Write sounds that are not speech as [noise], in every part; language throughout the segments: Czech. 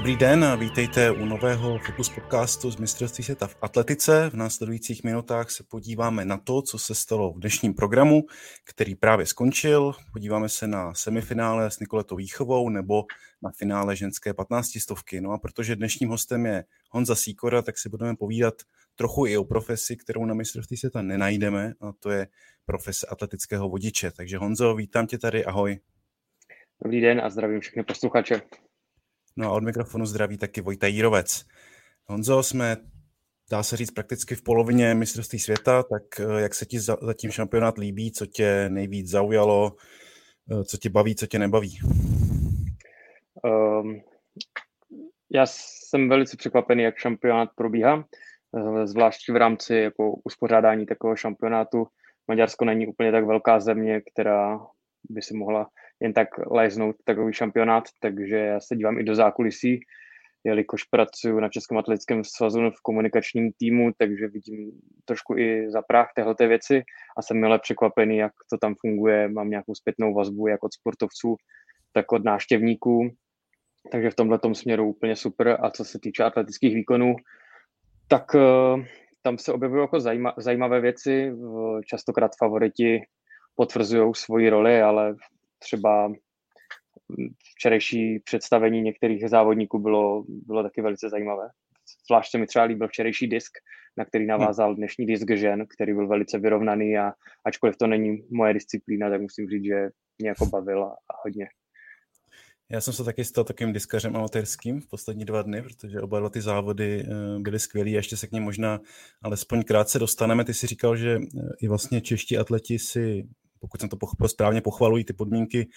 Dobrý den a vítejte u nového Focus podcastu z mistrovství světa v atletice. V následujících minutách se podíváme na to, co se stalo v dnešním programu, který právě skončil. Podíváme se na semifinále s Nikoletou Výchovou nebo na finále ženské 15 stovky. No a protože dnešním hostem je Honza Síkora, tak si budeme povídat trochu i o profesi, kterou na mistrovství světa nenajdeme, a to je profese atletického vodiče. Takže Honzo, vítám tě tady, ahoj. Dobrý den a zdravím všechny posluchače. No a od mikrofonu zdraví taky Vojta Jírovec. Honzo, jsme, dá se říct, prakticky v polovině mistrovství světa, tak eh, jak se ti zatím šampionát líbí, co tě nejvíc zaujalo, eh, co tě baví, co tě nebaví? Um, já jsem velice překvapený, jak šampionát probíhá, eh, zvlášť v rámci jako uspořádání takového šampionátu. Maďarsko není úplně tak velká země, která by si mohla jen tak léznout takový šampionát, takže já se dívám i do zákulisí, jelikož pracuji na Českém atletickém svazu v komunikačním týmu, takže vidím trošku i za práh téhleté věci a jsem milé překvapený, jak to tam funguje. Mám nějakou zpětnou vazbu jak od sportovců, tak od náštěvníků, takže v tomhle směru úplně super. A co se týče atletických výkonů, tak uh, tam se objevují jako zajímavé věci. Častokrát favoriti potvrzují svoji roli, ale třeba včerejší představení některých závodníků bylo, bylo taky velice zajímavé. Zvlášť se mi třeba líbil včerejší disk, na který navázal dnešní disk žen, který byl velice vyrovnaný a ačkoliv to není moje disciplína, tak musím říct, že mě jako bavil a, a hodně. Já jsem se taky stal takovým diskařem amatérským v poslední dva dny, protože oba dva ty závody eh, byly skvělé a ještě se k ním možná alespoň krátce dostaneme. Ty si říkal, že eh, i vlastně čeští atleti si pokud jsem to pochopil správně, pochvalují ty podmínky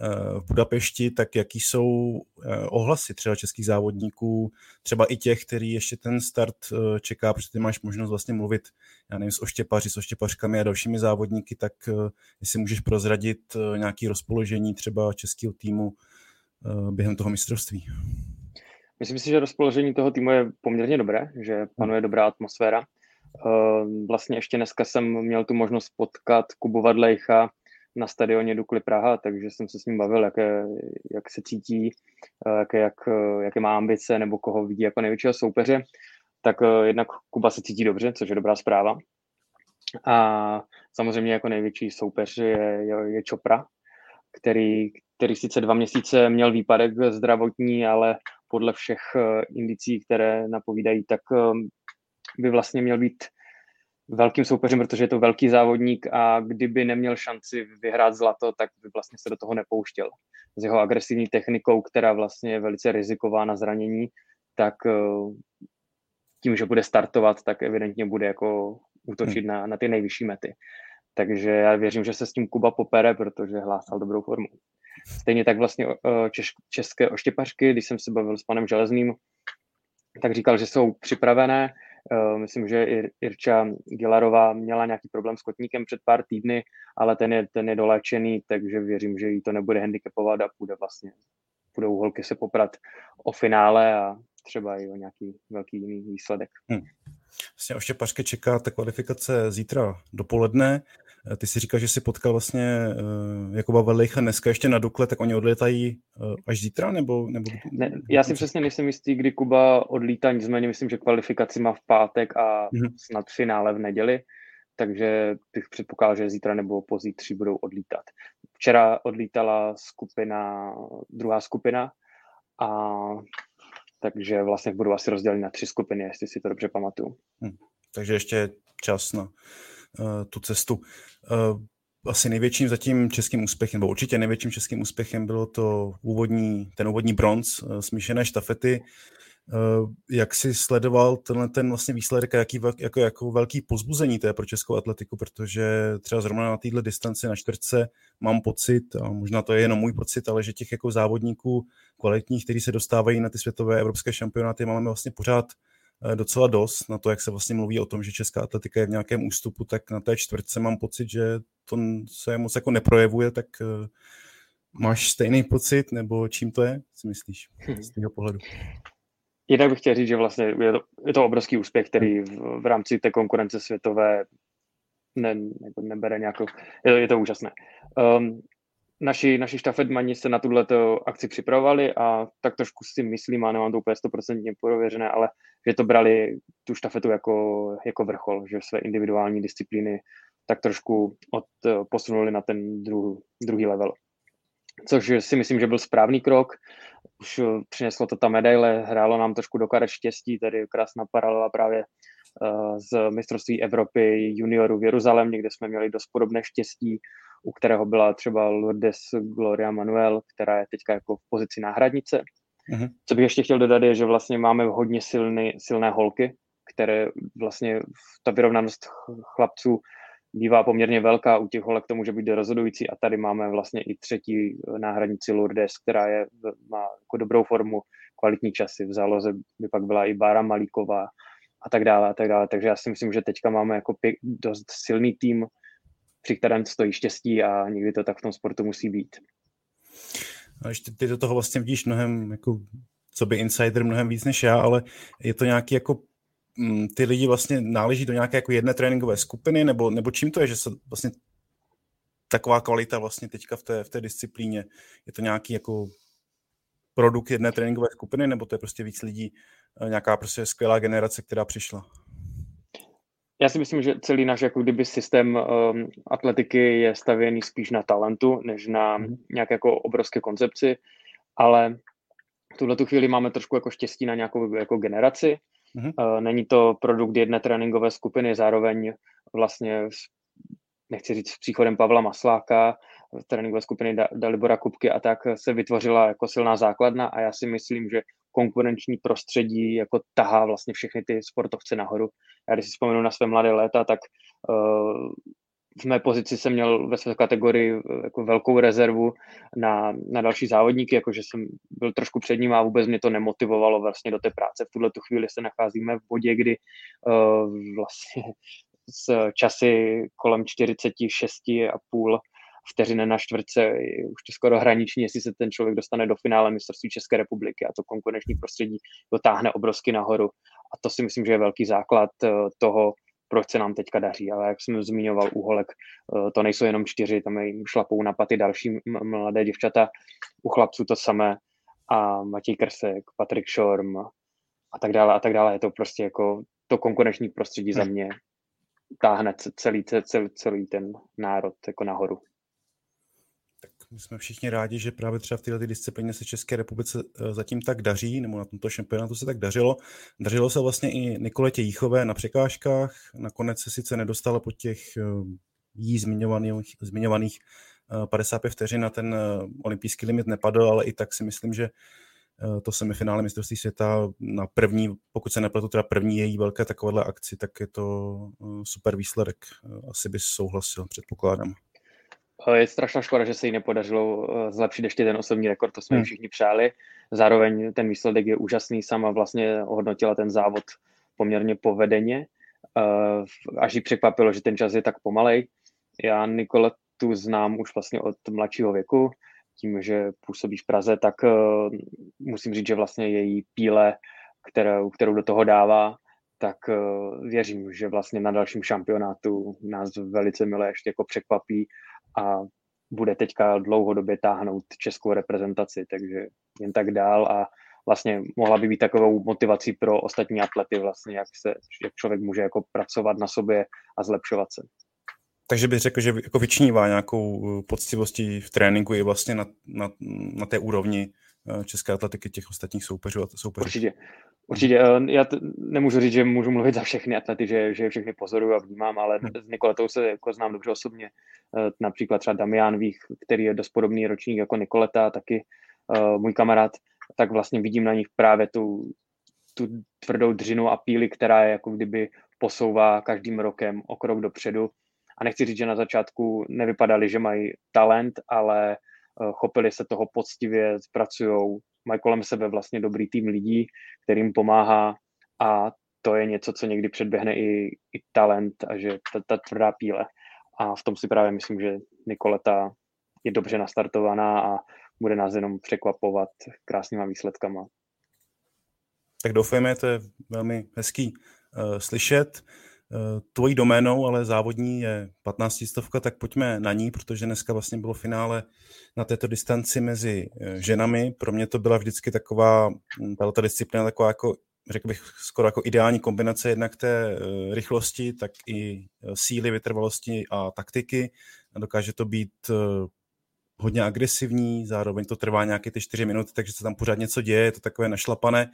eh, v Budapešti, tak jaký jsou eh, ohlasy třeba českých závodníků, třeba i těch, který ještě ten start eh, čeká, protože ty máš možnost vlastně mluvit, já nevím, s oštěpaři, s oštěpařkami a dalšími závodníky, tak jestli můžeš prozradit nějaké rozpoložení třeba českého týmu během toho mistrovství. Myslím si, že rozpoložení toho týmu je poměrně dobré, že panuje dobrá atmosféra. Ehm, vlastně ještě dneska jsem měl tu možnost potkat Kubu Vadlejcha na stadioně Dukly Praha, takže jsem se s ním bavil, jaké, jak se cítí, eh, jaké, jak, eh, jaké má ambice nebo koho vidí jako největšího soupeře. Tak eh, jednak Kuba se cítí dobře, což je dobrá zpráva. A samozřejmě jako největší soupeř je, je, je Čopra, který, který sice dva měsíce měl výpadek zdravotní, ale podle všech indicí, které napovídají, tak by vlastně měl být velkým soupeřem, protože je to velký závodník a kdyby neměl šanci vyhrát zlato, tak by vlastně se do toho nepouštěl. S jeho agresivní technikou, která vlastně je velice riziková na zranění, tak eh, tím, že bude startovat, tak evidentně bude jako útočit hmm. na, na ty nejvyšší mety. Takže já věřím, že se s tím Kuba popere, protože hlásal dobrou formu. Stejně tak vlastně eh, češ, české oštěpařky, když jsem se bavil s panem Železným, tak říkal, že jsou připravené, myslím, že Irča Gilarová měla nějaký problém s kotníkem před pár týdny, ale ten je, ten je dolečený, takže věřím, že jí to nebude handicapovat a půjde vlastně, budou holky se poprat o finále a třeba i o nějaký velký jiný výsledek. Hmm. Vlastně o Štěpařke čeká ta kvalifikace zítra dopoledne. Eh, ty si říkal, že si potkal vlastně uh, Jakuba Velicha dneska ještě na Dukle, tak oni odletají uh, až zítra? Nebo, nebo... Ne, já si přesně nejsem jistý, kdy Kuba odlítá, nicméně myslím, že kvalifikaci má v pátek a mm-hmm. snad finále v neděli, takže bych předpokládal, že zítra nebo pozítří budou odlítat. Včera odlítala skupina, druhá skupina a takže vlastně budou asi rozděleni na tři skupiny, jestli si to dobře pamatuju. Hmm. Takže ještě čas na uh, tu cestu. Uh, asi největším zatím českým úspěchem, nebo určitě největším českým úspěchem bylo to úvodní, ten úvodní bronz uh, smíšené štafety. Jak jsi sledoval tenhle ten vlastně výsledek a jaký, jako, jako velký pozbuzení to je pro českou atletiku, protože třeba zrovna na této distanci na čtvrtce mám pocit, a možná to je jenom můj pocit, ale že těch jako závodníků kvalitních, kteří se dostávají na ty světové evropské šampionáty, máme vlastně pořád eh, docela dost na to, jak se vlastně mluví o tom, že česká atletika je v nějakém ústupu, tak na té čtvrtce mám pocit, že to se moc jako neprojevuje, tak eh, máš stejný pocit, nebo čím to je, si myslíš, z toho pohledu? Jinak bych chtěl říct, že vlastně je to, je to obrovský úspěch, který v, v rámci té konkurence světové ne, nebere nějakou, je to, je to úžasné. Um, naši, naši štafetmani se na tuhle akci připravovali a tak trošku si myslím, a nemám to úplně 100% prověřené, ale že to brali tu štafetu jako, jako vrchol, že své individuální disciplíny tak trošku od, posunuli na ten druh, druhý level. Což si myslím, že byl správný krok. Už přineslo to ta medaile, hrálo nám trošku do karet štěstí, tady krásná paralela právě eh, z mistrovství Evropy juniorů v Jeruzalémě, kde jsme měli dost podobné štěstí u kterého byla třeba Lourdes Gloria Manuel, která je teďka jako v pozici náhradnice. Mm-hmm. Co bych ještě chtěl dodat je, že vlastně máme hodně silný, silné holky, které vlastně ta vyrovnanost chlapců bývá poměrně velká, u těch holek to může být rozhodující a tady máme vlastně i třetí náhradnici Lourdes, která je, má jako dobrou formu, kvalitní časy, v záloze by pak byla i Bára Malíková a tak dále a tak dále, takže já si myslím, že teďka máme jako pěk, dost silný tým, při kterém stojí štěstí a někdy to tak v tom sportu musí být. A ještě ty do toho vlastně vidíš mnohem, jako, co by insider mnohem víc než já, ale je to nějaký jako mm, ty lidi vlastně náleží do nějaké jako jedné tréninkové skupiny, nebo, nebo čím to je, že se vlastně taková kvalita vlastně teďka v té, v té disciplíně, je to nějaký jako produkt jedné tréninkové skupiny, nebo to je prostě víc lidí, eh, nějaká prostě skvělá generace, která přišla? Já si myslím, že celý náš jako kdyby systém um, atletiky je stavěný spíš na talentu, než na mm. nějaké jako obrovské koncepci, ale v tuhle tu chvíli máme trošku jako štěstí na nějakou jako generaci. Mm. Uh, není to produkt jedné tréninkové skupiny, zároveň vlastně nechci říct s příchodem Pavla Masláka, tréninkové skupiny Dalibora Kupky a tak se vytvořila jako silná základna a já si myslím, že konkurenční prostředí jako tahá vlastně všechny ty sportovce nahoru. Já když si vzpomenu na své mladé léta, tak uh, v mé pozici jsem měl ve své kategorii eh, jako velkou rezervu na, na další závodníky, jakože jsem byl trošku před ním a vůbec mě to nemotivovalo vlastně do té práce. V tuhle tu chvíli se nacházíme v bodě, kdy uh, vlastně s časy kolem 46,5 vteřiny na čtvrtce, už to skoro hraniční, jestli se ten člověk dostane do finále mistrovství České republiky a to konkurenční prostředí ho táhne obrovsky nahoru. A to si myslím, že je velký základ eh, toho, proč se nám teďka daří. Ale jak jsem zmiňoval u holek, eh, to nejsou jenom čtyři, tam jim šlapou na paty další mladé děvčata, u chlapců to samé a Matěj Krsek, Patrik Šorm a tak dále a tak dále. Je to prostě jako to konkurenční prostředí za hm. mě táhne celý, celý, celý ten národ jako nahoru. My jsme všichni rádi, že právě třeba v této disciplíně se České republice eh, zatím tak daří, nebo na tomto šampionátu se tak dařilo. Dařilo se vlastně i Nikoletě Jíchové na překážkách, nakonec se sice nedostala po těch eh, jí zmiňovaných, zmiňovaných 55 eh, vteřin na ten olympijský limit nepadl, ale i tak si myslím, že to semifinále mistrovství světa na první, pokud se nepletu, teda první její velké takovéhle akci, tak je to super výsledek. Asi bys souhlasil, předpokládám. Je strašná škoda, že se jí nepodařilo eh, zlepšit ještě ten osobní rekord, to jsme hmm. všichni přáli. Zároveň ten výsledek je úžasný, sama vlastně hodnotila ten závod poměrně povedeně. Eh, až jí překvapilo, že ten čas je tak pomalej. Já Nikoletu znám už vlastně od mladšího věku, tím, že působí v Praze, tak eh, musím říct, že vlastně její píle, kterou, kterou do toho dává, tak věřím, že vlastně na dalším šampionátu nás velice milé ještě jako překvapí a bude teďka dlouhodobě táhnout českou reprezentaci, takže jen tak dál a vlastně mohla by být takovou motivací pro ostatní atlety vlastně, jak, se, jak člověk může jako pracovat na sobě a zlepšovat se. Takže bych řekl, že jako vyčnívá nějakou poctivostí v tréninku i vlastně na, na, na té úrovni Eh, české atletiky těch ostatních soupeřů. soupeřů. Určitě. Určitě. Eh, já t- nemůžu říct, že můžu mluvit za všechny atlety, že, že všechny pozoruju a vnímám, ale hmm. s Nikoletou se jako znám dobře osobně. Eh, například třeba Damian Vích, který je dost podobný ročník jako Nikoleta, taky můj kamarád, tak vlastně vidím na nich právě tu, tu tvrdou dřinu a píli, která je jako kdyby posouvá každým rokem o krok dopředu. A nechci říct, že na začátku nevypadali, že mají talent, ale Eh, chopili se toho poctivě, pracují, mají kolem sebe vlastně dobrý tým lidí, kterým pomáhá a to je něco, co někdy předběhne i, i talent a že ta, ta tvrdá píle. A v tom si právě myslím, že Nikoleta je dobře nastartovaná a bude nás jenom překvapovat krásnýma výsledkama. Tak doufejme, to je velmi hezký uh, slyšet. Tvojí doménou, ale závodní je 15 stovka, tak pojďme na ní, protože dneska vlastně bylo finále na této distanci mezi ženami. Pro mě to byla vždycky taková, hm, ta disciplína taková jako řekl bych, skoro jako ideální kombinace jednak té rychlosti, tak i síly, vytrvalosti a taktiky. Dokáže to být hodně agresivní, zároveň to trvá nějaké ty čtyři minuty, takže se tam pořád něco děje, je to takové našlapané.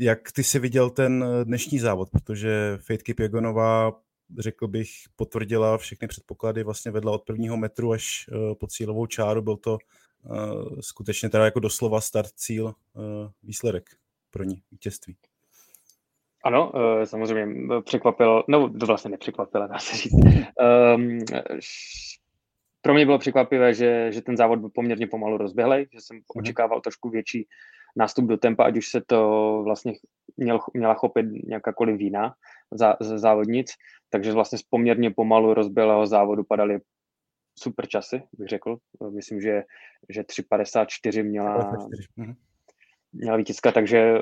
Eh, jak ty si viděl ten dnešní závod, protože Fate Kipjegonová, řekl bych, potvrdila všechny předpoklady, vlastně vedla od prvního metru až eh, po cílovou čáru, byl to eh, skutečně teda jako doslova start cíl výsledek pro ní, vítězství. Ano, samozřejmě překvapilo, no to vlastně nepřekvapilo, dá se říct. Um, pro mě bylo překvapivé, že, že ten závod byl poměrně pomalu rozběhlej, že jsem mm očekával trošku větší nástup do tempa, ať už se to vlastně měl, měla chopit nějakákoliv vína za, z závodnic, takže vlastně z poměrně pomalu rozběhlého závodu padaly super časy, bych řekl. Myslím, že, že 3.54 měla, mhm. měla vítězka, takže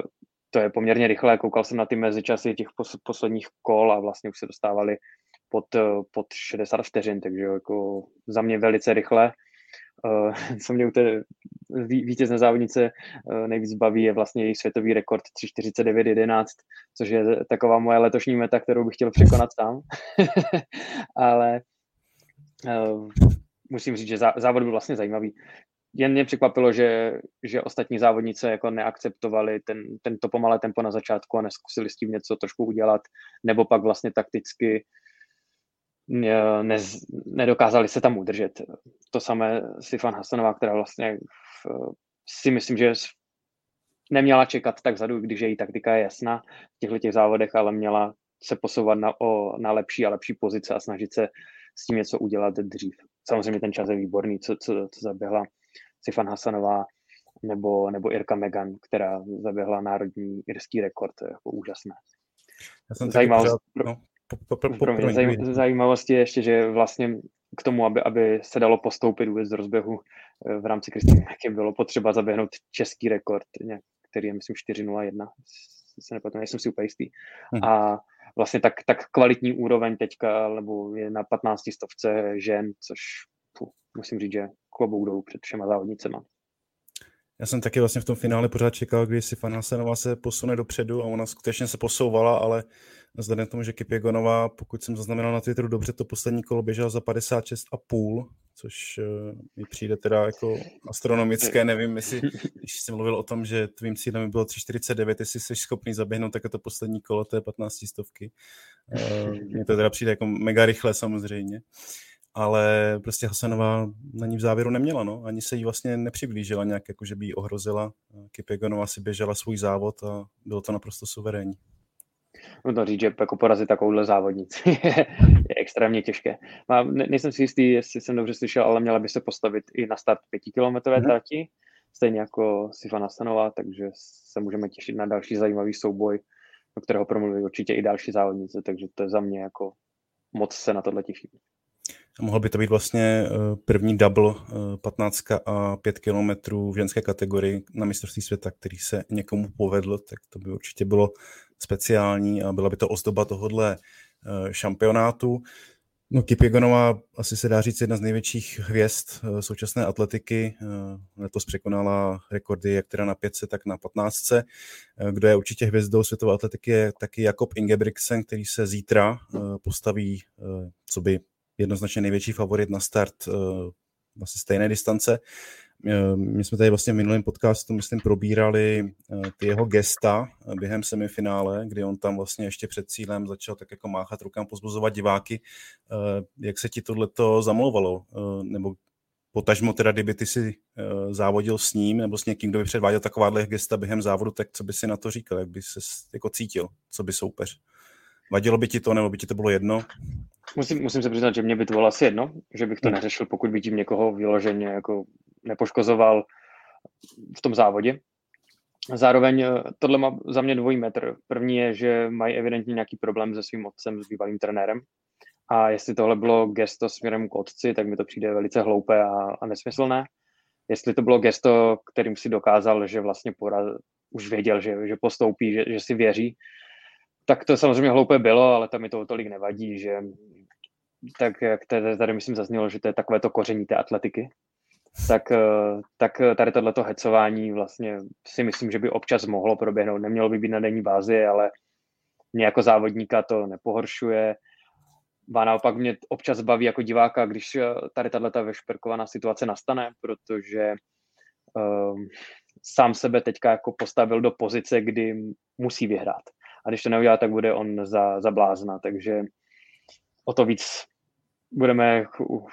to je poměrně rychle. Koukal jsem na ty mezičasy těch pos, posledních kol a vlastně už se dostávali pod, eh, pod 60 vteřin, takže jako za mě velice rychle. Uh, [laughs] co mě u té vítězné závodnice uh, nejvíc baví, je vlastně její světový rekord 3.49.11, což je taková moje letošní meta, kterou bych chtěl překonat sám. [laughs] Ale uh, musím říct, že závod byl vlastně zajímavý. Jen mě překvapilo, že, že ostatní závodnice jako neakceptovali ten, tento pomalé tempo na začátku a neskusili s tím něco trošku udělat, nebo pak vlastně takticky ne, nedokázali se tam udržet. To samé Sifan Hasanová, která vlastně v, si myslím, že neměla čekat tak zadu, když její taktika je jasná v těchto těch závodech, ale měla se posouvat na, o, na lepší a lepší pozice a snažit se s tím něco udělat dřív. Samozřejmě ten čas je výborný, co, co, co zaběhla Sifan Hasanová nebo, nebo Irka Megan, která zaběhla národní irský rekord, to je jako úžasné. Zajímavost, no, po, po, po, pro mě zaj, zajímavost je ještě, že vlastně k tomu, aby, aby se dalo postoupit vůbec do rozběhu eh, v rámci Kristýny bylo potřeba zaběhnout český rekord, který je myslím 4.01, se nepamatuji, nejsem si úplně jistý. Hmm. A vlastně tak, tak kvalitní úroveň teďka, nebo je na 15 stovce žen, což puh, musím říct, že klobouk dolů před všema závodnicema. Já jsem taky vlastně v tom finále pořád čekal, kdy si Fanasenová se posune dopředu a ona skutečně se posouvala, ale vzhledem k tomu, že Kipěgonová, pokud jsem zaznamenal na Twitteru dobře, to poslední kolo běžela za 56,5, což uh, mi přijde teda jako astronomické, nevím, jestli, když jsem mluvil o tom, že tvým cílem bylo 3,49, jestli jsi schopný zaběhnout tak to poslední kolo té 15 stovky. Uh, mně to teda přijde jako mega rychle samozřejmě ale prostě Hasanová na ní v závěru neměla, no. Ani se jí vlastně nepřiblížila nějak, jako že by jí ohrozila. Kipegonová si běžela svůj závod a bylo to naprosto suverénní. No to říct, že jako porazit takovouhle závodnici je, [laughs] je extrémně těžké. Má, ne, nejsem si jistý, jestli jsem dobře slyšel, ale měla by se postavit i na start pětikilometrové mm-hmm. trati, stejně jako Sifana Stanová, takže se můžeme těšit na další zajímavý souboj, do kterého promluví určitě i další závodnice, takže to je za mě jako moc se na tohle těším. Mohl by to být vlastně eh, první double 15 eh, a 5 kilometrů v ženské kategorii na mistrovství světa, který se někomu povedl, tak to by určitě bylo speciální a byla by to ozdoba tohohle eh, šampionátu. No Kipjegonová asi se dá říct jedna z největších hvězd současné atletiky. Letos překonala rekordy jak teda na 500, tak na 15. Kdo je určitě hvězdou světové atletiky je taky Jakob Ingebrigtsen, který se zítra postaví co by jednoznačně největší favorit na start vlastně stejné distance. Uh, my jsme tady vlastně v minulém podcastu, myslím, probírali uh, ty jeho gesta během semifinále, kdy on tam vlastně ještě před cílem začal tak jako máchat rukám, pozbuzovat diváky. Jak se ti tohleto zamlouvalo? Nebo potažmo teda, kdyby ty si závodil s ním nebo s někým, kdo by předváděl takováhle gesta během závodu, tak co by si na to říkal? Jak by se jako cítil? Co by soupeř? Vadilo by ti to, nebo by ti to bylo jedno? Musím, musím se přiznat, že mě by to bylo asi jedno, že bych to hmm. neřešil, pokud by tím někoho vyloženě jako nepoškozoval v tom závodě. Zároveň eh, tohle má za mě dvojí metr. První je, že mají evidentně nějaký problém se svým otcem, s bývalým trenérem. A jestli tohle bylo gesto směrem k otci, tak mi to přijde velice hloupé a, a nesmyslné. Jestli to bylo gesto, kterým si dokázal, že vlastně pora, už věděl, že, že postoupí, že, že si věří, Tak to samozřejmě hloupé bylo, ale to mi to tolik nevadí, že tak jak tady, tady myslím zaznělo, že to je takové to koření té atletiky, tak, eh, tak tady tohleto hecování vlastně si myslím, že by občas mohlo proběhnout. Nemělo by být na denní bázi, ale mě jako závodníka to nepohoršuje. A naopak mě občas baví jako diváka, když eh, tady tato vešperkovaná situace nastane, protože um, sám sebe teďka jako postavil do pozice, kdy musí vyhrát. A když to neudělá, tak bude on za, za blázna. Takže o to víc budeme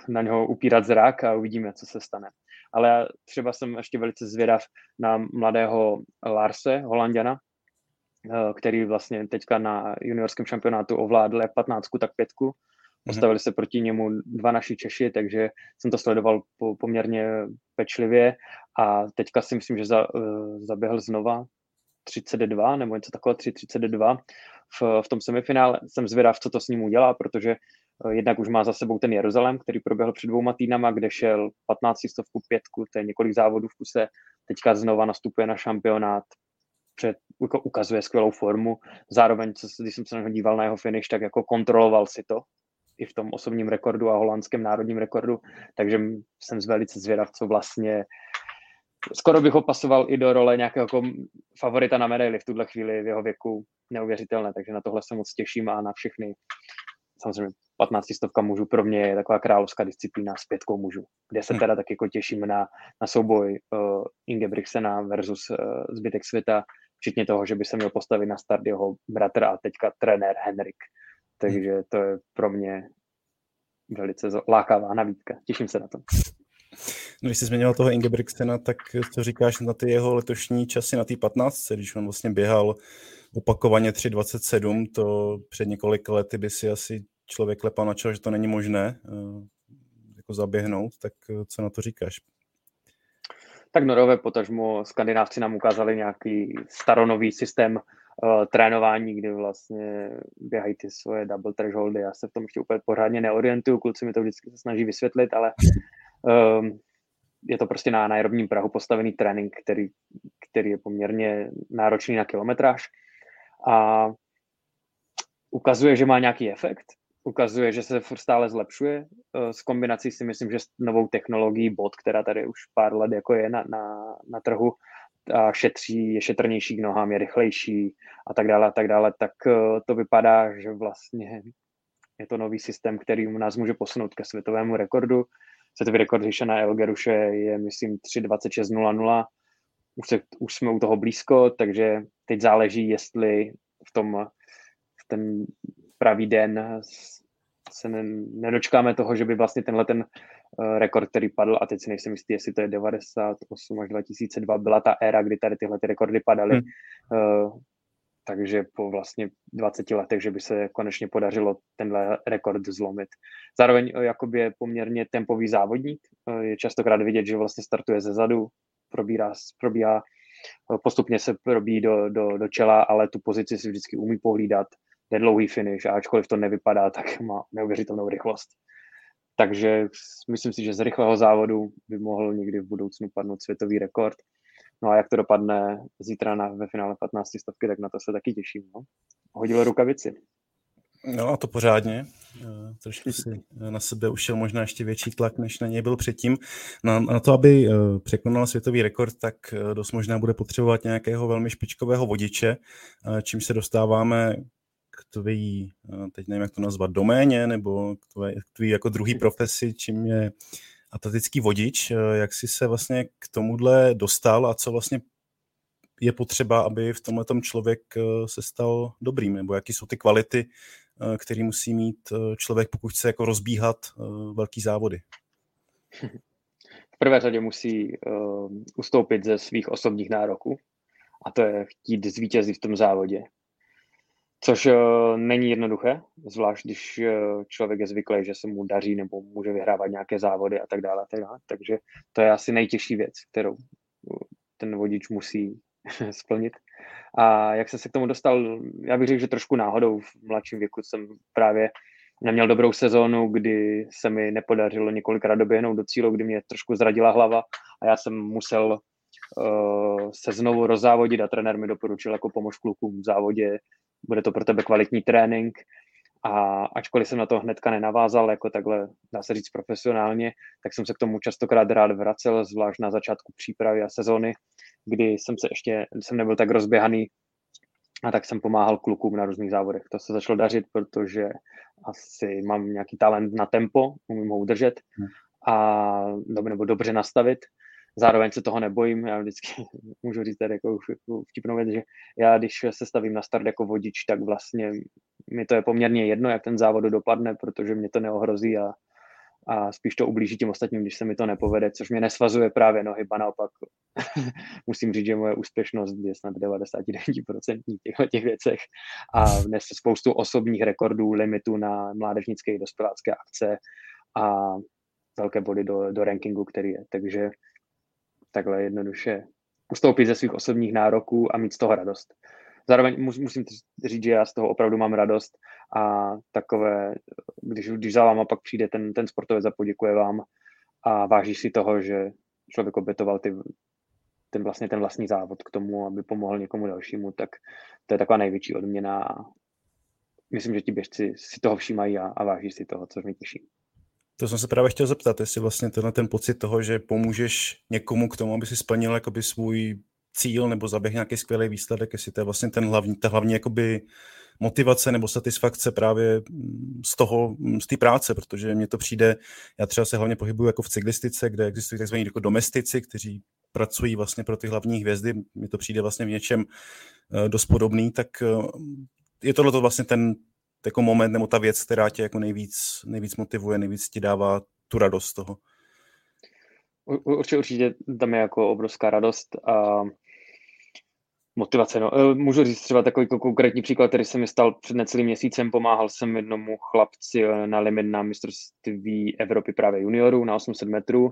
na něho upírat zrak a uvidíme, co se stane. Ale já třeba jsem ještě velice zvědav na mladého Larse, Holandiana, eh, který vlastně teďka na juniorském šampionátu ovládl jak 15, tak 5. Mhm. Postavili se proti němu dva naši Češi, takže jsem to sledoval po, poměrně pečlivě a teďka si myslím, že za, uh, zaběhl znova 32 nebo něco takového 3.32 v, v tom semifinále. Jsem zvědav, co to s ním udělá, protože Eh, jednak už má za sebou ten Jeruzalém, který proběhl před dvouma týdnama, kde šel 15 stovku pětku, to je několik závodů v kuse, teďka znova nastupuje na šampionát, před, jako ukazuje skvělou formu, zároveň, co, když jsem se na něho díval na jeho finish, tak jako kontroloval si to i v tom osobním rekordu a holandském národním rekordu, takže jsem velice zvědav, co vlastně skoro bych ho pasoval i do role nějakého jako favorita na medaili v tuhle chvíli v jeho věku neuvěřitelné, takže na tohle se moc těším a na všechny samozřejmě 15 stovka mužů pro mě je taková královská disciplína s pětkou mužů, kde se hm. teda tak jako těším na, na souboj uh, Ingebrigtsena versus uh, zbytek světa, včetně toho, že by se měl postavit na start jeho bratr a teďka trenér Henrik. Takže to je pro mě velice lákavá navídka. Těším se na to. No, když jsi změnil toho Ingebrigtsena, tak co říkáš na ty jeho letošní časy na té 15, když on vlastně běhal opakovaně 3.27, to před několika lety by si asi člověk klepal že to není možné uh, jako zaběhnout, tak uh, co na to říkáš? Tak Norové, potažmo skandinávci nám ukázali nějaký staronový systém uh, trénování, kdy vlastně běhají ty svoje double thresholdy. Já se v tom ještě úplně pořádně neorientuju, kluci mi to vždycky se snaží vysvětlit, ale um, je to prostě na aerobním Prahu postavený trénink, který, který je poměrně náročný na kilometráž a ukazuje, že má nějaký efekt, ukazuje, že se stále zlepšuje. Eh, s kombinací si myslím, že s novou technologií bot, která tady už pár let jako je na, na, na trhu, a šetří, je šetrnější k nohám, je rychlejší a tak dále a tak dále, tak eh, to vypadá, že vlastně je to nový systém, který nás může posunout ke světovému rekordu. Světový rekord Hishana Elgeruše je, myslím, 3.26.00. Už, se, už jsme u toho blízko, takže teď záleží, jestli v tom v ten pravý den se nedočkáme toho, že by vlastně tenhle ten uh, rekord, který padl, a teď si nejsem jistý, jestli to je 98 až 2002, byla ta éra, kdy tady tyhle ty rekordy padaly. Hmm. Takže po vlastně 20 letech, že by se konečně podařilo tenhle rekord zlomit. Zároveň uh, jakoby je poměrně tempový závodník, uh, je častokrát vidět, že vlastně startuje ze zadu, probírá, probíhá, postupně se probí do, do, do čela, ale tu pozici si vždycky umí pohlídat, nedlouhý finish a ačkoliv to nevypadá, tak [laughs] má neuvěřitelnou rychlost. Takže myslím si, že z rychlého závodu by mohl někdy v budoucnu padnout světový rekord. No a jak to dopadne zítra na, ve finále 15 stovky, tak na to se taky těším. No. Hodil rukavici. No a to pořádně. Eh, trošku si na sebe ušel možná ještě větší tlak, než na něj byl předtím. Na, na to, aby eh, překonal světový rekord, tak eh, dost možná bude potřebovat nějakého velmi špičkového vodiče, čím se dostáváme k tvojí, teď nevím, jak to nazvat, doméně, nebo k tvojí, k tvojí jako druhý profesi, čím je atletický vodič. Jak jsi se vlastně k tomuhle dostal a co vlastně je potřeba, aby v tomhle člověk se stal dobrým, nebo jaký jsou ty kvality, který musí mít člověk, pokud chce jako rozbíhat velký závody? V prvé řadě musí ustoupit ze svých osobních nároků a to je chtít zvítězit v tom závodě. Což uh, není jednoduché, zvlášť když uh, člověk je zvyklý, že se mu daří nebo může vyhrávat nějaké závody a tak dále. A tak dále. Takže to je asi nejtěžší věc, kterou ten vodič musí [laughs] splnit. A jak jsem se k tomu dostal, já bych řekl, že trošku náhodou v mladším věku jsem právě neměl dobrou sezónu, kdy se mi nepodařilo několikrát doběhnout do cílu, kdy mě trošku zradila hlava a já jsem musel uh, se znovu rozzávodit a trenér mi doporučil jako pomoc klukům v závodě bude to pro tebe kvalitní trénink a ačkoliv jsem na to hnedka nenavázal, jako takhle, dá se říct profesionálně, tak jsem se k tomu častokrát rád vracel, zvlášť na začátku přípravy a sezóny, kdy jsem se ještě, jsem nebyl tak rozběhaný a tak jsem pomáhal klukům na různých závodech. To se začalo dařit, protože asi mám nějaký talent na tempo, umím ho udržet hmm. a nebo dobře nastavit. Zároveň se toho nebojím, já vždycky [laughs] můžu říct tady jako vtipnou věc, že já když se stavím na start jako vodič, tak vlastně mi to je poměrně jedno, jak ten závod dopadne, protože mě to neohrozí a, a spíš to ublíží těm ostatním, když se mi to nepovede, což mě nesvazuje právě nohy, ba naopak [laughs] musím říct, že moje úspěšnost je snad 99% těchto těch věcech a dnes spoustu osobních rekordů, limitů na mládežnické i dospělácké akce a velké body do, do rankingu, který je. Takže takhle jednoduše ustoupit ze svých osobních nároků a mít z toho radost. Zároveň musím říct, že já z toho opravdu mám radost a takové, když, když za váma pak přijde ten, ten sportovec a poděkuje vám a váží si toho, že člověk obětoval ty, ten, vlastně ten vlastní závod k tomu, aby pomohl někomu dalšímu, tak to je taková největší odměna a myslím, že ti běžci si toho všímají a, a váží si toho, což mě těší. To jsem se právě chtěl zeptat, jestli vlastně tenhle ten pocit toho, že pomůžeš někomu k tomu, aby si splnil jakoby svůj cíl nebo zaběh nějaký skvělý výsledek, jestli to je vlastně ten hlavní, ta hlavní jakoby motivace nebo satisfakce právě mm, z toho, mm, z té práce, protože mně to přijde, já třeba se hlavně pohybuju jako v cyklistice, kde existují tzv. jako domestici, kteří pracují vlastně pro ty hlavní hvězdy, mně to přijde vlastně v něčem eh, dost podobný, tak eh, je tohle vlastně ten jako moment nebo ta věc, která tě jako nejvíc, nejvíc motivuje, nejvíc ti dává tu radost z toho. Určitě, určitě tam je jako obrovská radost a motivace. No. E, můžu říct třeba takový konkrétní příklad, který se mi stal před necelým měsícem. Pomáhal jsem jednomu chlapci e, na limit na mistrovství Evropy právě juniorů na 800 metrů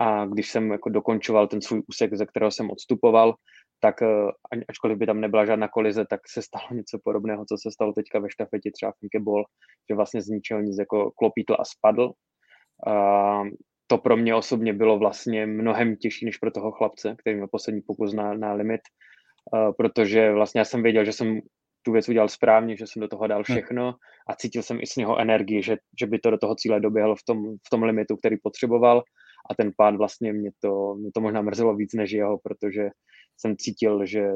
a když jsem jako dokončoval ten svůj úsek, ze kterého jsem odstupoval, tak eh, ačkoliv by tam nebyla žádná kolize, tak se stalo [laughs] něco podobného, co se stalo teďka ve štafetě třeba v Ball, že vlastně z ničeho nic jako klopítl a spadl. A to pro mě osobně bylo vlastně mnohem těžší než pro toho chlapce, který měl poslední pokus na, na limit, a protože vlastně já jsem věděl, že jsem tu věc udělal správně, že jsem do toho dal hm. všechno a cítil jsem i z něho energii, že, že by to do toho cíle doběhlo v tom, v tom limitu, který potřeboval a ten pád vlastně mě to, mě to možná mrzelo víc než jeho, protože jsem cítil, že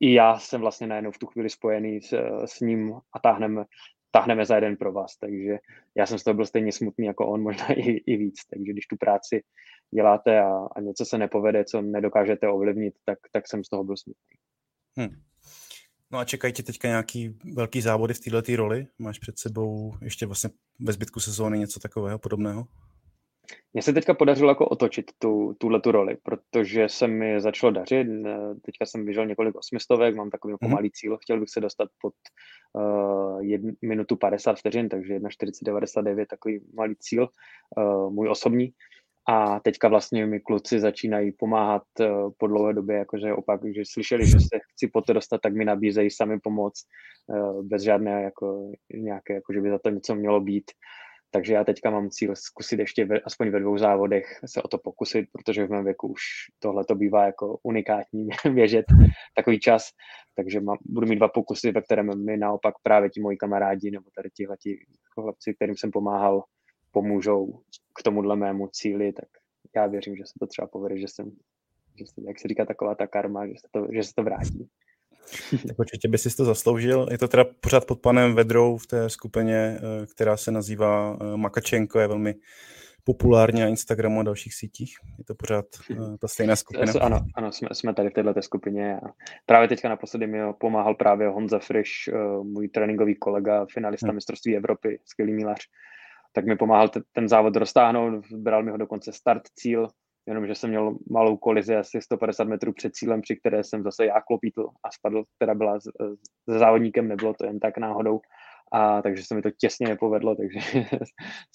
i já jsem vlastně najednou v tu chvíli spojený s, s ním a táhneme, táhneme za jeden pro vás, takže já jsem z toho byl stejně smutný jako on, [laughs] možná i, i víc, takže když tu práci děláte a, a něco se nepovede, co nedokážete ovlivnit, tak, tak jsem z toho byl smutný. Hmm. No a čekají tě teďka nějaký velký závody v této roli? Máš před sebou ještě vlastně ve zbytku sezóny něco takového podobného? Mně se teďka podařilo jako otočit tu, tuhle tu roli, protože se mi začalo dařit. Teďka jsem vyžil několik osmistovek, mám takový mm-hmm. pomalý cíl, chtěl bych se dostat pod uh, jedn, minutu 50 vteřin, takže 1.40.99, takový malý cíl, uh, můj osobní. A teďka vlastně mi kluci začínají pomáhat uh, po dlouhé době, jakože opak, že slyšeli, že se chci po to dostat, tak mi nabízejí sami pomoc, uh, bez žádné jako nějaké, jako že by za to něco mělo být. Takže já teďka mám cíl zkusit ještě ve, aspoň ve dvou závodech se o to pokusit, protože v mém věku už tohle to bývá jako unikátní [laughs] běžet takový čas. Takže mám, budu mít dva pokusy, ve kterém mi naopak právě ti moji kamarádi nebo tady tihle ti chlapci, kterým jsem pomáhal, pomůžou k tomuhle mému cíli, tak já věřím, že se to třeba povede, že jsem, že se, jak se říká, taková ta karma, že se to, že se to vrátí. [laughs] tak určitě by si to zasloužil. Je to teda pořád pod panem Vedrou v té skupině, eh, která se nazývá eh, Makačenko, je velmi populárně na Instagramu a dalších sítích. Je to pořád uh, ta stejná skupina? Ano, ano jsme, jsme tady v této skupině. A právě teďka naposledy mi pomáhal právě Honza Frisch, uh, můj tréninkový kolega, finalista hmm. mistrovství Evropy, skvělý milář. Tak mi pomáhal t- ten závod roztáhnout, bral mi ho dokonce start cíl, jenomže jsem měl malou kolizi asi 150 metrů před cílem, při které jsem zase já klopítl a spadl, která byla se závodníkem, nebylo to jen tak náhodou. A takže se mi to těsně nepovedlo, takže [laughs]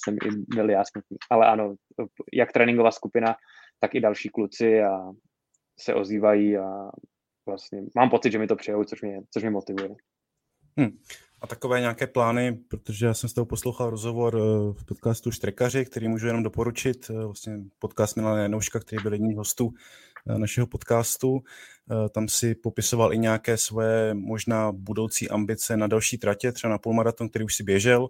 jsem i byl já smutný. Ale ano, jak tréninková skupina, tak i další kluci a se ozývají a vlastně mám pocit, že mi to přejou, což mě, což mě motivuje. Hmm. A takové nějaké plány, protože já jsem s tou poslouchal rozhovor eh, v podcastu Štrekaři, který můžu jenom doporučit, eh, vlastně podcast Milana Janouška, který byl jedním hostů, našeho podcastu. Tam si popisoval i nějaké své možná budoucí ambice na další tratě, třeba na půlmaraton, který už si běžel,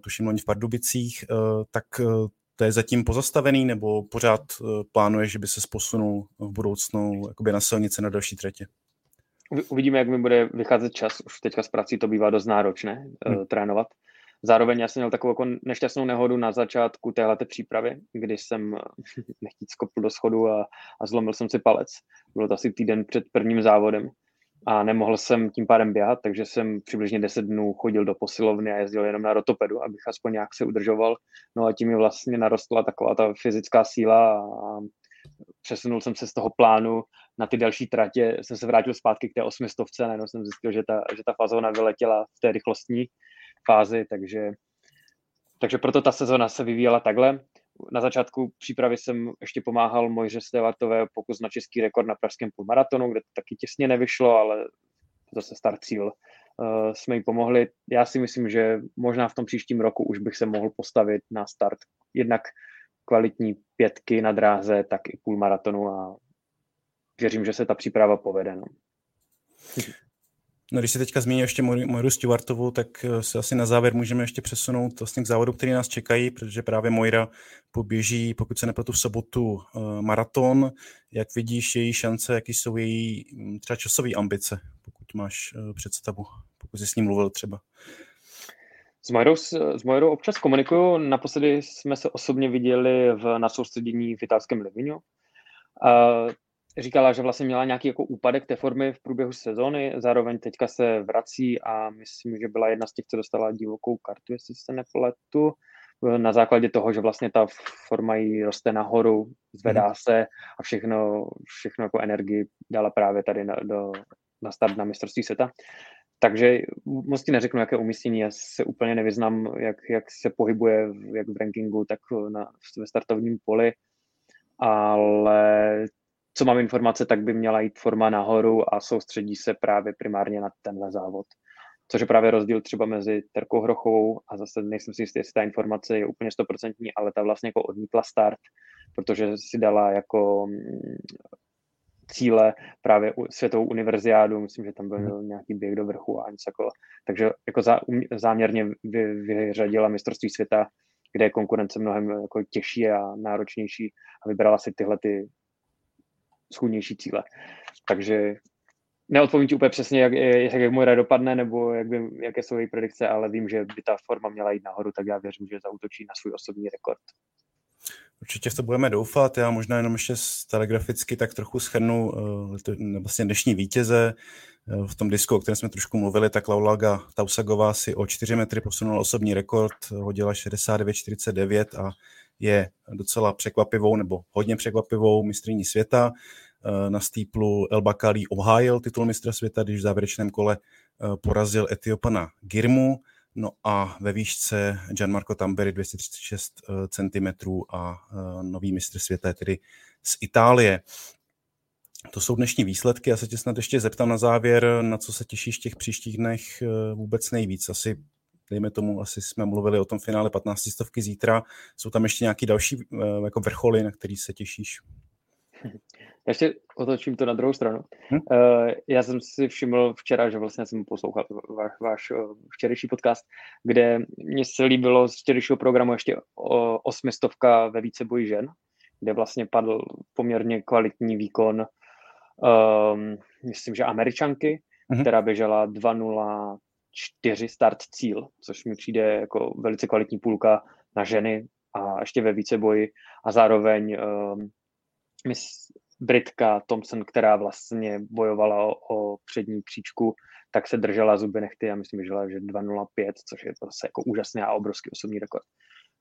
tuším loni v Pardubicích, tak to je zatím pozastavený, nebo pořád plánuje, že by se posunul v budoucnu jakoby na silnice na další tratě? Uvidíme, jak mi bude vycházet čas. Už teďka z prací to bývá dost náročné hmm. trénovat. Zároveň já jsem měl takovou jako nešťastnou nehodu na začátku téhle přípravy, kdy jsem [laughs] nechtít skopl do schodu a, a zlomil jsem si palec. Bylo to asi týden před prvním závodem a nemohl jsem tím pádem běhat, takže jsem přibližně 10 dnů chodil do posilovny a jezdil jenom na rotopedu, abych aspoň nějak se udržoval. No a tím mi vlastně narostla taková ta fyzická síla a přesunul jsem se z toho plánu na ty další tratě, jsem se vrátil zpátky k té osmistovce a najednou jsem zjistil, že ta, že ta fazona vyletěla v té rychlostní fázi, takže, takže proto ta sezona se vyvíjela takhle. Na začátku přípravy jsem ještě pomáhal Mojře Stevartové pokus na český rekord na pražském půlmaratonu, kde to taky těsně nevyšlo, ale zase start cíl. Uh, jsme jí pomohli. Já si myslím, že možná v tom příštím roku už bych se mohl postavit na start jednak kvalitní pětky na dráze, tak i půlmaratonu a věřím, že se ta příprava povede. No. [laughs] No, když si teďka zmínil ještě Mojru Stewartovou, tak eh, se asi na závěr můžeme ještě přesunout vlastně k závodu, který nás čekají, protože právě Mojra poběží, pokud se nepletu v sobotu, eh, maraton. Jak vidíš její šance, jaký jsou její hm, třeba časové ambice, pokud máš eh, představu, pokud jsi s ním mluvil třeba? S Mojrou, s Mojrou občas komunikuju. Naposledy jsme se osobně viděli v, na soustředění v italském Livignu říkala, že vlastně měla nějaký jako úpadek té formy v průběhu sezóny, zároveň teďka se vrací a myslím, že byla jedna z těch, co dostala divokou kartu, jestli se nepletu, na základě toho, že vlastně ta forma jí roste nahoru, zvedá mm. se a všechno, všechno jako energii dala právě tady na, do, na start na mistrovství světa. Takže moc ti neřeknu, jaké umístění, já se úplně nevyznám, jak, jak se pohybuje jak v rankingu, tak na, ve startovním poli, ale co mám informace, tak by měla jít forma nahoru a soustředí se právě primárně na tenhle závod. Což je právě rozdíl třeba mezi Terkou Hrochovou a zase nejsem si jistý, jestli ta informace je úplně stoprocentní, ale ta vlastně jako odmítla start, protože si dala jako cíle právě světovou univerziádu, myslím, že tam byl mhm. nějaký běh do vrchu a něco jako, takže jako zá, záměrně vy, vyřadila mistrovství světa, kde je konkurence mnohem jako těžší a náročnější a vybrala si tyhle ty schůdnější cíle. Takže neodpovím ti úplně přesně, jak, jak, jak můj dopadne, nebo jak by, jaké jsou její predikce, ale vím, že by ta forma měla jít nahoru, tak já věřím, že zautočí na svůj osobní rekord. Určitě v to budeme doufat. Já možná jenom ještě telegraficky tak trochu schrnu uh, vlastně dnešní vítěze. Uh, v tom disku, o kterém jsme trošku mluvili, tak Laulaga Tausagová si o 4 metry posunula osobní rekord, hodila 69,49 a je docela překvapivou nebo hodně překvapivou mistrní světa. Eh, na stýplu El Bakali obhájil titul mistra světa, když v závěrečném kole eh, porazil Etiopana Girmu. No a ve výšce Gianmarco Tamberi 236 eh, cm a nový mistr světa je tedy z Itálie. To jsou dnešní výsledky. Já se tě snad ještě zeptám na závěr, na co se těšíš v těch příštích dnech vůbec nejvíc. Asi dejme tomu, asi jsme mluvili o tom finále 15 stovky zítra. Jsou tam ještě nějaké další eh, jako vrcholy, na který se těšíš? Já ještě otočím to na druhou stranu. Hm? Uh, já jsem si všiml včera, že vlastně jsem poslouchal váš, váš uh, včerejší podcast, kde mě se líbilo z včerejšího programu ještě osmistovka ve více boji žen, kde vlastně padl poměrně kvalitní výkon, um, myslím, že američanky, hm? která běžela 4 start cíl, což mi přijde jako velice kvalitní půlka na ženy a ještě ve více boji a zároveň um, Miss Britka Thompson, která vlastně bojovala o, o přední příčku, tak se držela zuby nechty a myslím, že žila, že 2.05, což je to zase jako úžasný a obrovský osobní rekord.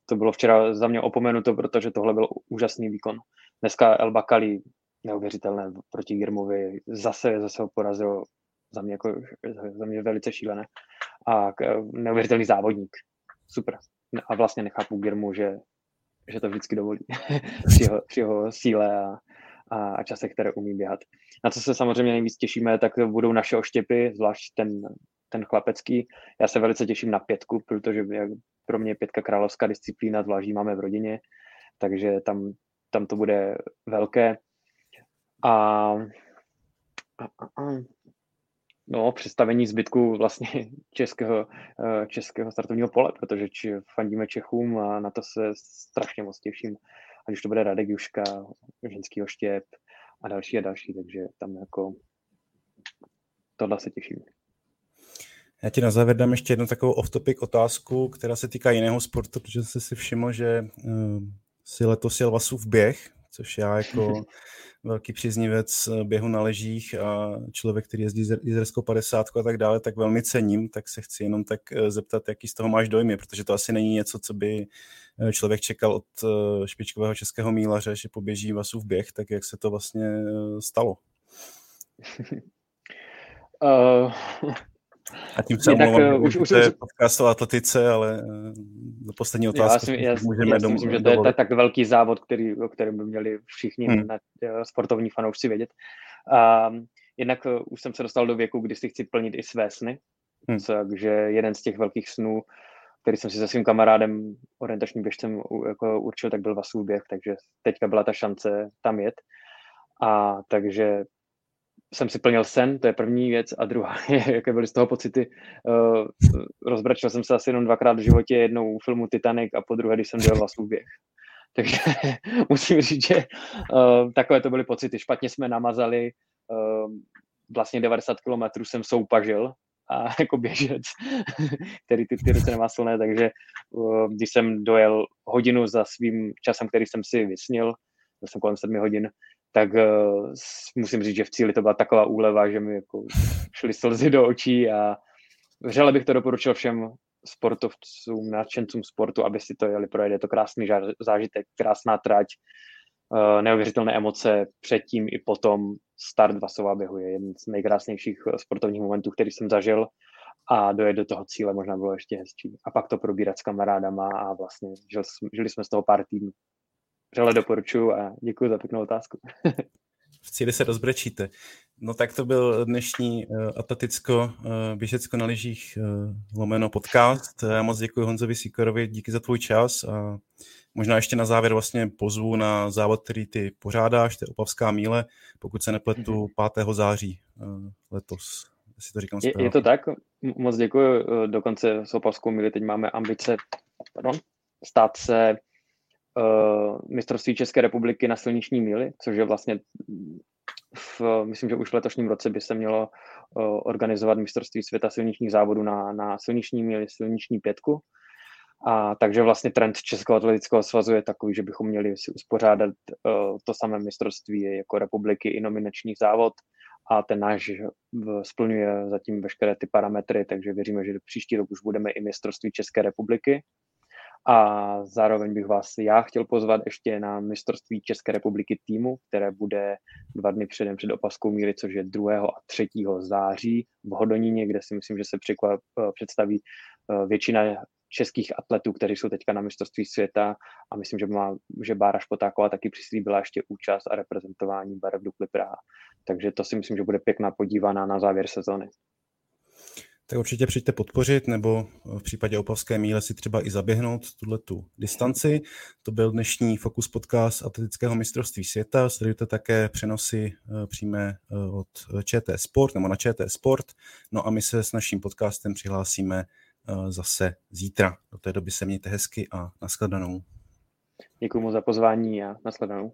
To bylo včera za mě opomenuto, protože tohle byl úžasný výkon. Dneska El Bakali neuvěřitelné proti Girmovi, zase, zase ho porazil za mě, jako, za mě velice šílené. A neuvěřitelný závodník. Super. A vlastně nechápu Girmu, že, že to vždycky dovolí [laughs] při, jeho, při jeho síle a, a, a čase, které umí běhat. Na co se samozřejmě nejvíc těšíme, tak budou naše oštěpy, zvlášť ten, ten chlapecký. Já se velice těším na pětku, protože pro mě pětka královská disciplína, zvlášť máme v rodině, takže tam, tam to bude velké. A, a, a, a no, představení zbytku vlastně [laughs] českého, eh, českého startovního pole, protože či, fandíme Čechům a na to se strašně moc těším. Ať už to bude Radek Juška, ženský oštěp a další a další, takže tam jako tohle se těším. Já ti na závěr dám ještě jednu takovou off-topic otázku, která se týká jiného sportu, protože jsi si všiml, že uh, si letos jel Vasův běh, což já jako velký příznivec eh, běhu na ležích a člověk, který jezdí jízerskou 50 a tak dále, tak velmi cením, tak se chci jenom tak eh, zeptat, jaký z toho máš dojmy, protože to asi není něco, co by člověk čekal od špičkového českého mílaře, že poběží Vasův běh, tak jak se to vlastně stalo? Uh, [laughs] a tím se omlouvám, uh, už, už, to je podcast o atletice, ale uh, poslední otázka. Já, já, můžeme já si myslím, že to je tak velký závod, který, o kterém by měli všichni hmm. na, uh, sportovní fanoušci vědět. Uh, jednak už jsem se dostal do věku, kdy si chci plnit i své sny, hmm. takže jeden z těch velkých snů, který jsem si se svým kamarádem, orientačním běžcem jako určil, tak byl Vasův běh, takže teďka byla ta šance tam jet. A takže jsem si plnil sen, to je první věc, a druhá [laughs] je, jaké byly z toho pocity. Uh, rozbračil jsem se asi jenom dvakrát v životě, jednou u filmu Titanic a po druhé, když jsem dělal běh. [laughs] Takže [laughs] musím říct, že uh, takové to byly pocity. Špatně jsme namazali, uh, vlastně 90 kilometrů jsem soupažil a jako běžec, který ty, ty ruce nemá silné, takže když jsem dojel hodinu za svým časem, který jsem si vysnil, jsem kolem sedmi hodin, tak uh, musím říct, že v cíli to byla taková úleva, že mi jako šly slzy do očí a vřele bych to doporučil všem sportovcům, nadšencům sportu, aby si to jeli projet. Je to krásný zážitek, krásná trať, uh, neuvěřitelné emoce předtím i potom. Start Vasová běhu je jeden z nejkrásnějších eh, sportovních momentů, který jsem zažil a dojet do toho cíle možná bylo ještě hezčí. A pak to probírat s kamarádama a vlastně žili, žili jsme z toho pár týdnů vřele doporučuju a děkuji za pěknou otázku. [laughs] v cíli se rozbrečíte. No tak to byl dnešní uh, atleticko uh, běžecko na lyžích uh, lomeno podcast. Já moc děkuji Honzovi Sikorovi, díky za tvůj čas a možná ještě na závěr vlastně pozvu na závod, který ty pořádáš, to je Opavská míle, pokud se nepletu 5. Mhm. září uh, letos. Jestli to říkám je, je to tak, moc děkuji. Dokonce s Opavskou míli teď máme ambice pardon, stát se uh, mistrovství České republiky na silniční míli, což je vlastně v, myslím, že už v letošním roce by se mělo uh, organizovat mistrovství světa silničních závodů na, na silniční míli, silniční pětku. A takže vlastně trend Českého atletického svazu je takový, že bychom měli si uspořádat uh, to samé mistrovství jako republiky i nominační závod a ten náš splňuje zatím veškeré ty parametry, takže věříme, že příští rok už budeme i mistrovství České republiky a zároveň bych vás já chtěl pozvat ještě na mistrovství České republiky týmu, které bude dva dny předem před opaskou míry, což je 2. a 3. září v Hodoníně, kde si myslím, že se eh, představí eh, většina českých atletů, kteří jsou teďka na mistrovství světa a myslím, že, má, že Bára Špotáková taky přislíbila ještě účast a reprezentování barev Dukly Praha. Takže to si myslím, že bude pěkná podívaná na závěr sezony tak určitě přijďte podpořit, nebo v případě Opavské míle si třeba i zaběhnout tuhle tu distanci. To byl dnešní Focus Podcast atletického mistrovství světa. Sledujte také přenosy eh, přímé eh, od ČT Sport nebo na ČT Sport. No a my se s naším podcastem přihlásíme eh, zase zítra. Do té doby se mějte hezky a nashledanou. Děkuji mu za pozvání a nashledanou.